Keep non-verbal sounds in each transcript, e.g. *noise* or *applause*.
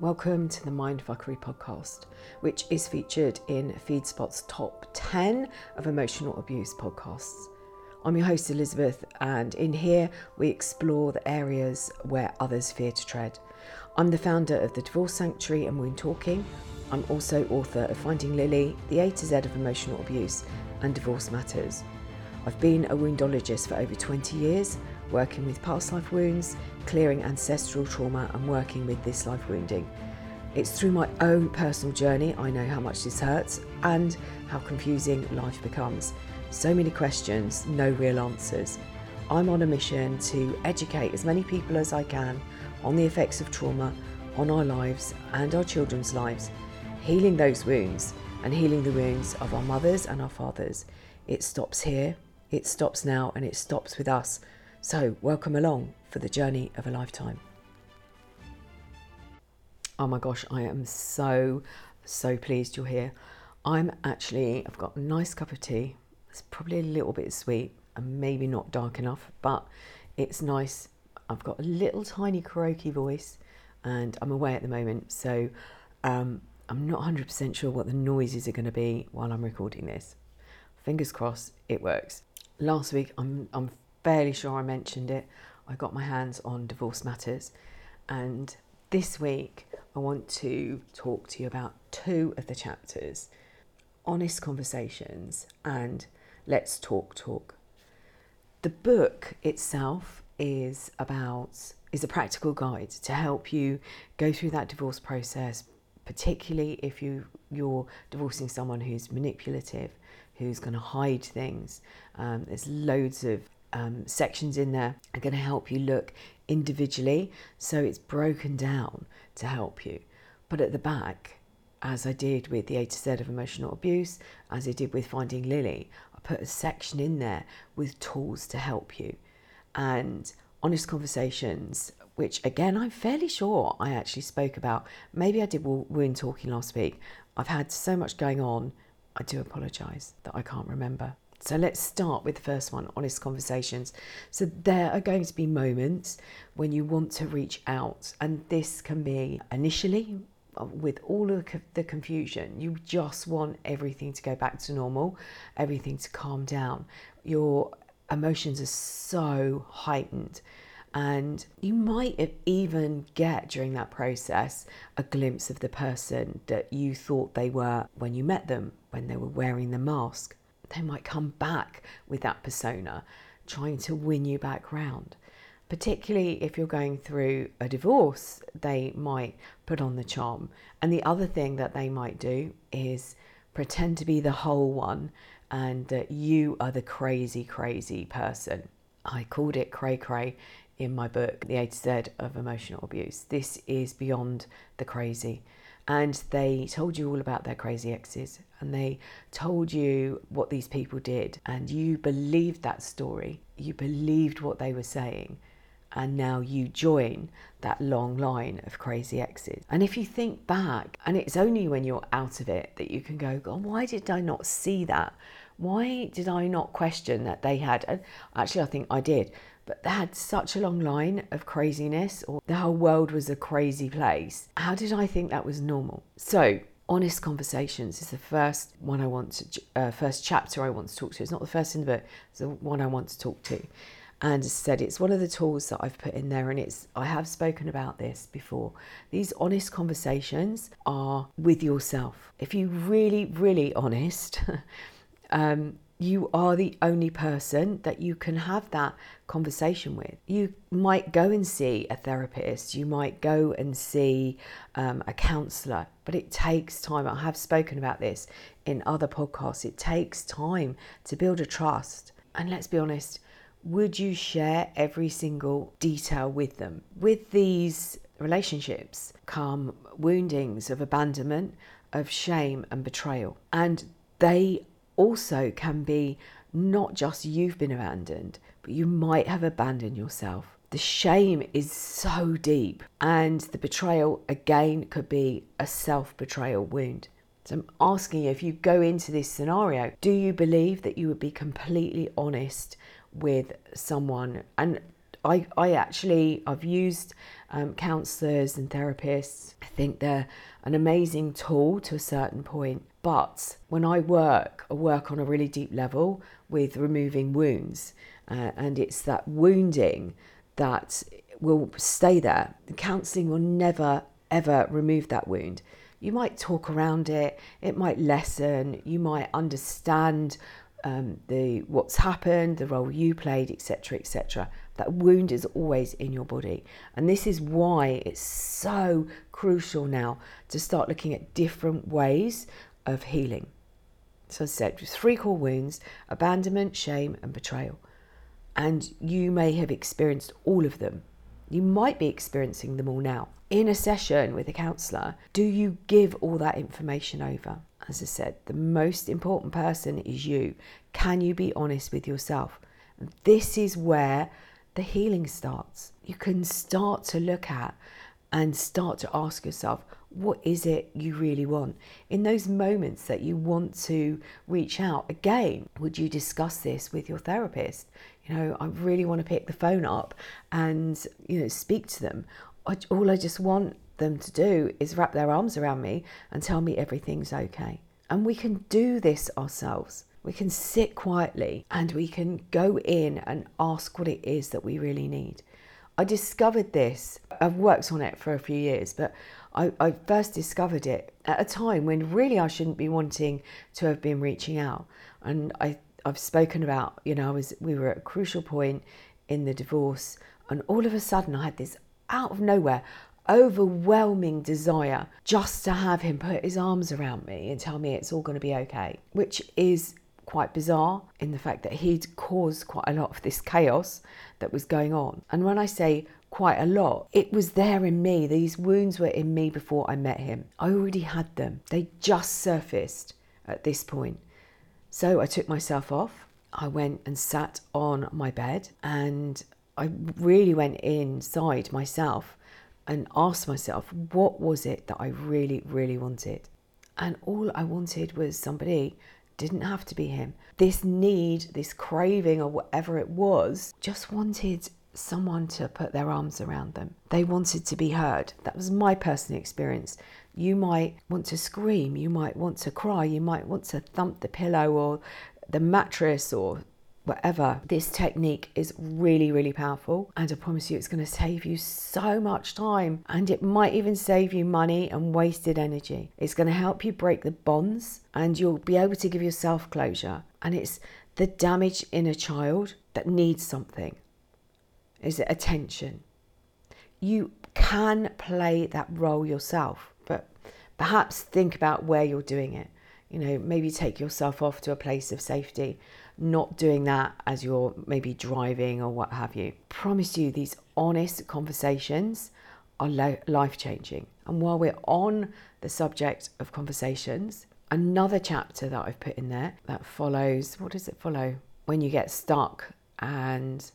Welcome to the Mindfuckery podcast, which is featured in FeedSpot's top 10 of emotional abuse podcasts. I'm your host, Elizabeth, and in here we explore the areas where others fear to tread. I'm the founder of the Divorce Sanctuary and Wound Talking. I'm also author of Finding Lily, the A to Z of emotional abuse and divorce matters. I've been a woundologist for over 20 years, working with past life wounds, clearing ancestral trauma, and working with this life wounding. It's through my own personal journey I know how much this hurts and how confusing life becomes. So many questions, no real answers. I'm on a mission to educate as many people as I can on the effects of trauma on our lives and our children's lives, healing those wounds and healing the wounds of our mothers and our fathers. It stops here, it stops now, and it stops with us. So, welcome along for the journey of a lifetime. Oh my gosh, I am so, so pleased you're here. I'm actually, I've got a nice cup of tea. It's probably a little bit sweet and maybe not dark enough, but it's nice. I've got a little tiny karaoke voice and I'm away at the moment, so um, I'm not 100% sure what the noises are going to be while I'm recording this. Fingers crossed it works. Last week, I'm, I'm fairly sure I mentioned it. I got my hands on Divorce Matters, and this week I want to talk to you about two of the chapters honest conversations and let's talk talk. The book itself is about is a practical guide to help you go through that divorce process, particularly if you you're divorcing someone who's manipulative, who's going to hide things. Um, there's loads of um, sections in there are going to help you look individually, so it's broken down to help you. But at the back, as I did with the A to Z of emotional abuse, as I did with Finding Lily, I put a section in there with tools to help you and honest conversations, which again, I'm fairly sure I actually spoke about. Maybe I did wound talking last week. I've had so much going on, I do apologise that I can't remember. So let's start with the first one honest conversations. So there are going to be moments when you want to reach out, and this can be initially uh, with all of the confusion, you just want everything to go back to normal, everything to calm down. Your emotions are so heightened. And you might even get during that process a glimpse of the person that you thought they were when you met them, when they were wearing the mask. They might come back with that persona, trying to win you back round particularly if you're going through a divorce, they might put on the charm. And the other thing that they might do is pretend to be the whole one and that you are the crazy, crazy person. I called it cray cray in my book, The A to Z of Emotional Abuse. This is beyond the crazy. And they told you all about their crazy exes and they told you what these people did, and you believed that story. You believed what they were saying and now you join that long line of crazy exes. And if you think back, and it's only when you're out of it that you can go, God, why did I not see that? Why did I not question that they had? And actually, I think I did, but they had such a long line of craziness, or the whole world was a crazy place. How did I think that was normal? So, honest conversations is the first one I want to, uh, first chapter I want to talk to. It's not the first in the book, it's the one I want to talk to. And as I said, it's one of the tools that I've put in there, and it's I have spoken about this before. These honest conversations are with yourself. If you really, really honest, *laughs* um, you are the only person that you can have that conversation with. You might go and see a therapist, you might go and see um, a counselor, but it takes time. I have spoken about this in other podcasts. It takes time to build a trust. And let's be honest, would you share every single detail with them? With these relationships come woundings of abandonment, of shame and betrayal. And they also can be not just you've been abandoned, but you might have abandoned yourself. The shame is so deep, and the betrayal again could be a self betrayal wound. So I'm asking you if you go into this scenario, do you believe that you would be completely honest with someone and I, I actually I've used um, counselors and therapists. I think they're an amazing tool to a certain point. But when I work, I work on a really deep level with removing wounds, uh, and it's that wounding that will stay there. The counselling will never ever remove that wound. You might talk around it, it might lessen, you might understand um, the what's happened, the role you played, etc., etc. That wound is always in your body, and this is why it's so crucial now to start looking at different ways of healing. So I said, three core wounds: abandonment, shame, and betrayal. And you may have experienced all of them. You might be experiencing them all now. In a session with a counsellor, do you give all that information over? As I said, the most important person is you. Can you be honest with yourself? This is where the healing starts. You can start to look at and start to ask yourself, what is it you really want? In those moments that you want to reach out, again, would you discuss this with your therapist? You know, I really want to pick the phone up and, you know, speak to them. I, all I just want them to do is wrap their arms around me and tell me everything's okay. And we can do this ourselves. We can sit quietly and we can go in and ask what it is that we really need. I discovered this, I've worked on it for a few years, but I, I, first discovered it at a time when really I shouldn't be wanting to have been reaching out. And I, I've spoken about, you know, I was we were at a crucial point in the divorce, and all of a sudden I had this out of nowhere overwhelming desire just to have him put his arms around me and tell me it's all going to be okay, which is quite bizarre in the fact that he'd caused quite a lot of this chaos that was going on. And when I say quite a lot, it was there in me. These wounds were in me before I met him. I already had them, they just surfaced at this point. So I took myself off. I went and sat on my bed and I really went inside myself and asked myself, what was it that I really, really wanted? And all I wanted was somebody, didn't have to be him. This need, this craving, or whatever it was, just wanted someone to put their arms around them. They wanted to be heard. That was my personal experience. You might want to scream, you might want to cry, you might want to thump the pillow or the mattress or whatever. This technique is really, really powerful, and I promise you it's going to save you so much time and it might even save you money and wasted energy. It's going to help you break the bonds and you'll be able to give yourself closure. And it's the damaged inner child that needs something. Is it attention? You can play that role yourself, but perhaps think about where you're doing it. You know, maybe take yourself off to a place of safety not doing that as you're maybe driving or what have you. Promise you, these honest conversations are life changing. And while we're on the subject of conversations, another chapter that I've put in there that follows what does it follow? When you get stuck and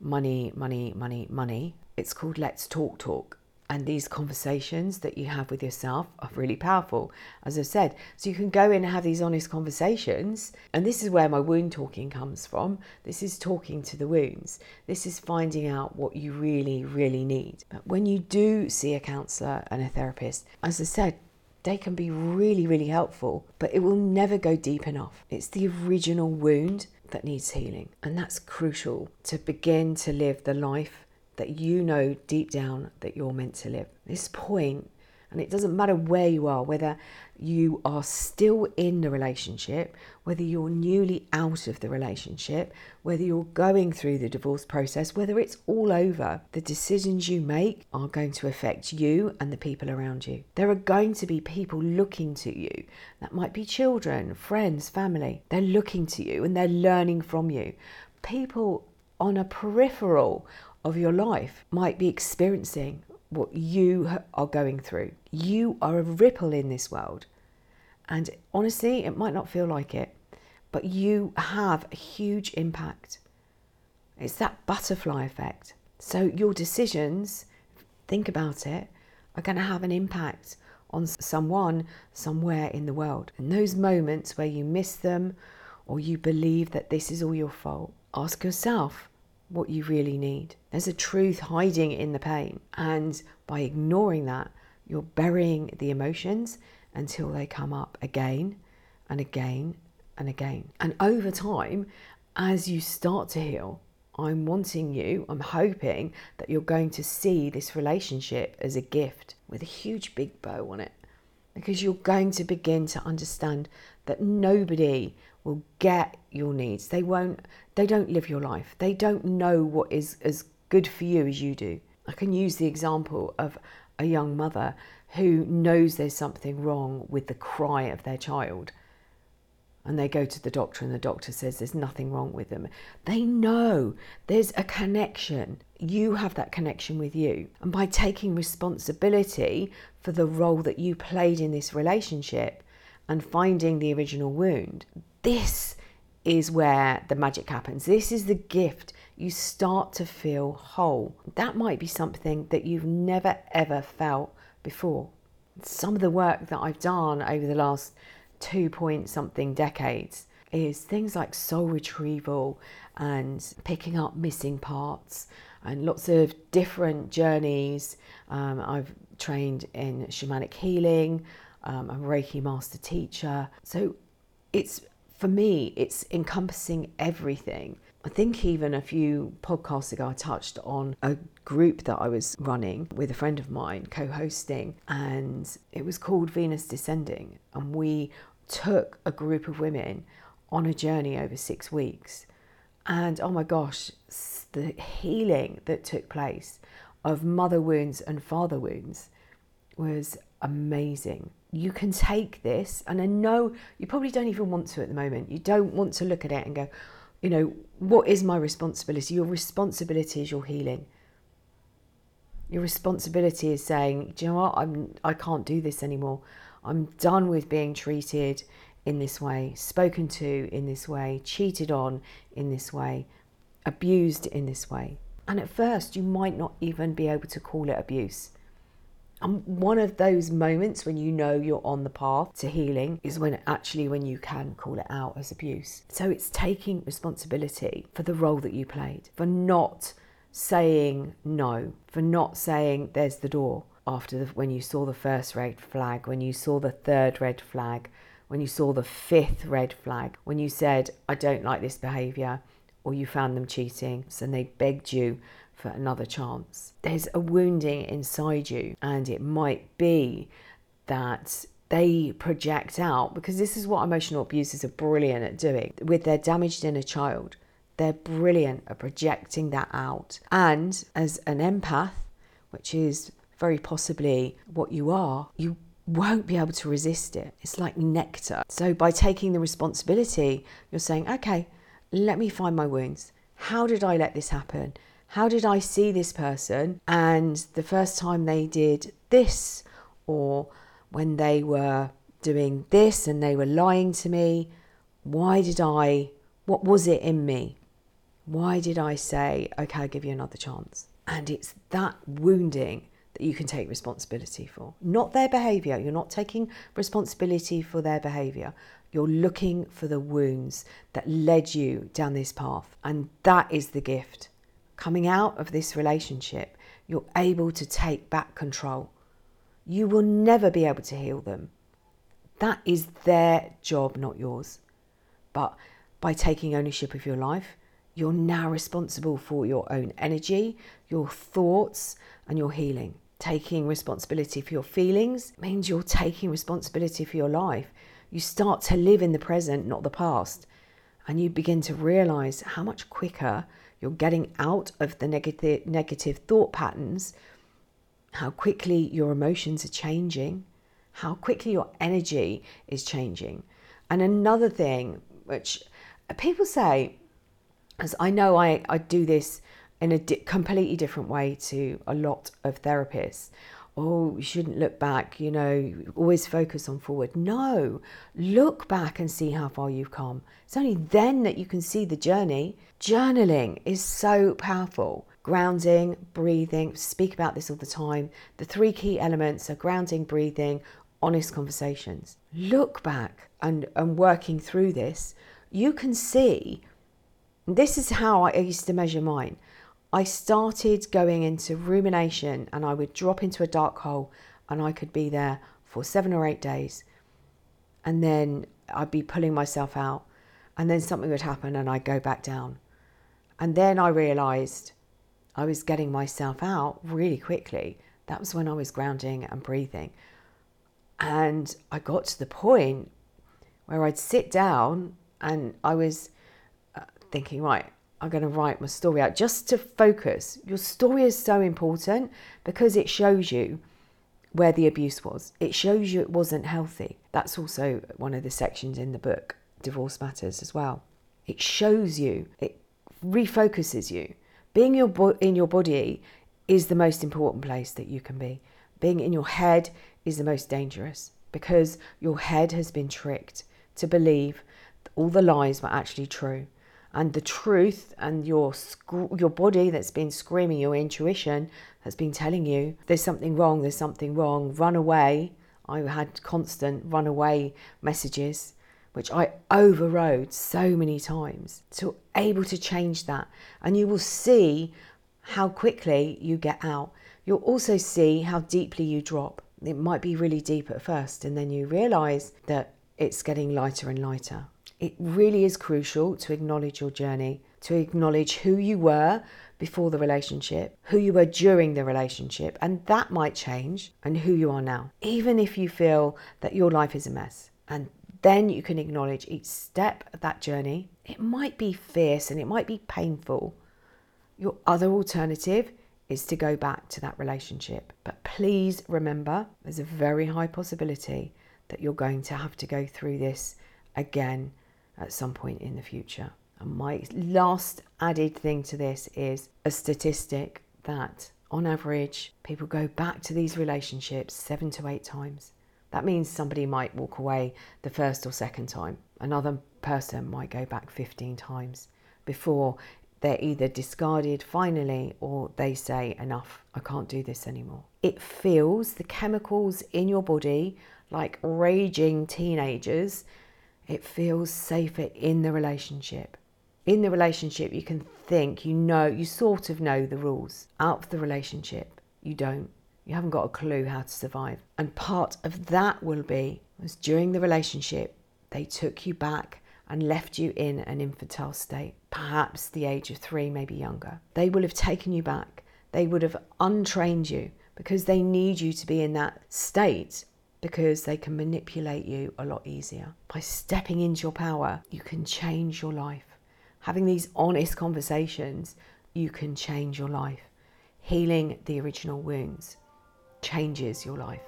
money, money, money, money, it's called Let's Talk Talk. And these conversations that you have with yourself are really powerful, as I've said. So you can go in and have these honest conversations. And this is where my wound talking comes from. This is talking to the wounds. This is finding out what you really, really need. But when you do see a counsellor and a therapist, as I said, they can be really, really helpful, but it will never go deep enough. It's the original wound that needs healing. And that's crucial to begin to live the life that you know deep down that you're meant to live. This point, and it doesn't matter where you are, whether you are still in the relationship, whether you're newly out of the relationship, whether you're going through the divorce process, whether it's all over, the decisions you make are going to affect you and the people around you. There are going to be people looking to you. That might be children, friends, family. They're looking to you and they're learning from you. People on a peripheral of your life might be experiencing what you are going through. You are a ripple in this world. And honestly, it might not feel like it, but you have a huge impact. It's that butterfly effect. So your decisions, think about it, are going to have an impact on someone somewhere in the world. And those moments where you miss them or you believe that this is all your fault, ask yourself what you really need. There's a truth hiding in the pain. And by ignoring that, you're burying the emotions until they come up again and again and again. And over time, as you start to heal, I'm wanting you, I'm hoping that you're going to see this relationship as a gift with a huge big bow on it. Because you're going to begin to understand that nobody will get your needs. They won't, they don't live your life. They don't know what is as good for you as you do. I can use the example of a young mother who knows there's something wrong with the cry of their child and they go to the doctor and the doctor says there's nothing wrong with them they know there's a connection you have that connection with you and by taking responsibility for the role that you played in this relationship and finding the original wound this is where the magic happens this is the gift you start to feel whole that might be something that you've never ever felt before some of the work that I've done over the last two point something decades is things like soul retrieval and picking up missing parts and lots of different journeys. Um, I've trained in shamanic healing. Um, I'm a Reiki master teacher. So it's for me, it's encompassing everything. I think even a few podcasts ago, I touched on a group that I was running with a friend of mine, co hosting, and it was called Venus Descending. And we took a group of women on a journey over six weeks. And oh my gosh, the healing that took place of mother wounds and father wounds was amazing. You can take this, and I know you probably don't even want to at the moment. You don't want to look at it and go, you know, what is my responsibility? Your responsibility is your healing. Your responsibility is saying, do you know what? I'm I can't do this anymore. I'm done with being treated in this way, spoken to in this way, cheated on in this way, abused in this way. And at first, you might not even be able to call it abuse. And one of those moments when you know you're on the path to healing is when actually when you can call it out as abuse. So it's taking responsibility for the role that you played, for not saying no, for not saying there's the door, after the, when you saw the first red flag, when you saw the third red flag, when you saw the fifth red flag, when you said, I don't like this behaviour, or you found them cheating, and they begged you for another chance. There's a wounding inside you, and it might be that they project out because this is what emotional abusers are brilliant at doing with their damaged inner child. They're brilliant at projecting that out. And as an empath, which is very possibly what you are, you won't be able to resist it. It's like nectar. So, by taking the responsibility, you're saying, okay, let me find my wounds. How did I let this happen? How did I see this person? And the first time they did this, or when they were doing this and they were lying to me, why did I, what was it in me? Why did I say, okay, I'll give you another chance? And it's that wounding that you can take responsibility for. Not their behavior. You're not taking responsibility for their behavior. You're looking for the wounds that led you down this path. And that is the gift. Coming out of this relationship, you're able to take back control. You will never be able to heal them. That is their job, not yours. But by taking ownership of your life, you're now responsible for your own energy, your thoughts, and your healing taking responsibility for your feelings means you're taking responsibility for your life. You start to live in the present, not the past. And you begin to realize how much quicker you're getting out of the negative, negative thought patterns, how quickly your emotions are changing, how quickly your energy is changing. And another thing, which people say, as I know I, I do this in a di- completely different way to a lot of therapists. Oh, you shouldn't look back, you know, always focus on forward. No, look back and see how far you've come. It's only then that you can see the journey. Journaling is so powerful. Grounding, breathing, speak about this all the time. The three key elements are grounding, breathing, honest conversations. Look back and, and working through this, you can see This is how I used to measure mine. I started going into rumination and I would drop into a dark hole and I could be there for seven or eight days. And then I'd be pulling myself out. And then something would happen and I'd go back down. And then I realized I was getting myself out really quickly. That was when I was grounding and breathing. And I got to the point where I'd sit down and I was uh, thinking, right, I'm going to write my story out just to focus. Your story is so important because it shows you where the abuse was. It shows you it wasn't healthy. That's also one of the sections in the book, Divorce Matters, as well. It shows you, it refocuses you. Being your bo- in your body is the most important place that you can be. Being in your head is the most dangerous because your head has been tricked to believe all the lies were actually true. And the truth and your your body that's been screaming, your intuition that's been telling you there's something wrong, there's something wrong, run away. I had constant run away messages, which I overrode so many times. So able to change that. And you will see how quickly you get out. You'll also see how deeply you drop. It might be really deep at first, and then you realize that it's getting lighter and lighter. It really is crucial to acknowledge your journey, to acknowledge who you were before the relationship, who you were during the relationship, and that might change, and who you are now, even if you feel that your life is a mess. And then you can acknowledge each step of that journey. It might be fierce and it might be painful. Your other alternative is to go back to that relationship. But please remember, there's a very high possibility that you're going to have to go through this again at some point in the future. And my last added thing to this is a statistic that on average people go back to these relationships seven to eight times. That means somebody might walk away the first or second time. Another person might go back 15 times before they're either discarded finally or they say, Enough, I can't do this anymore. It feels the chemicals in your body like raging teenagers. It feels safer in the relationship. In the relationship, you can think, you know, you sort of know the rules. Out of the relationship, you don't. You haven't got a clue how to survive. And part of that will be was during the relationship, they took you back and left you in an infantile state, perhaps the age of three, maybe younger. They will have taken you back. They would have untrained you because they need you to be in that state because they can manipulate you a lot easier. By stepping into your power, you can change your life. Having these honest conversations, you can change your life. Healing the original wounds changes your life.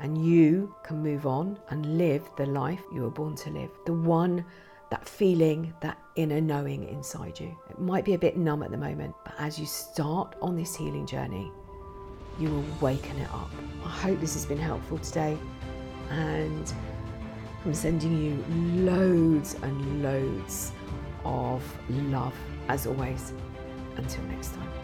And you can move on and live the life you were born to live. The one, that feeling, that inner knowing inside you. It might be a bit numb at the moment, but as you start on this healing journey, you will waken it up. I hope this has been helpful today. And I'm sending you loads and loads of love as always. Until next time.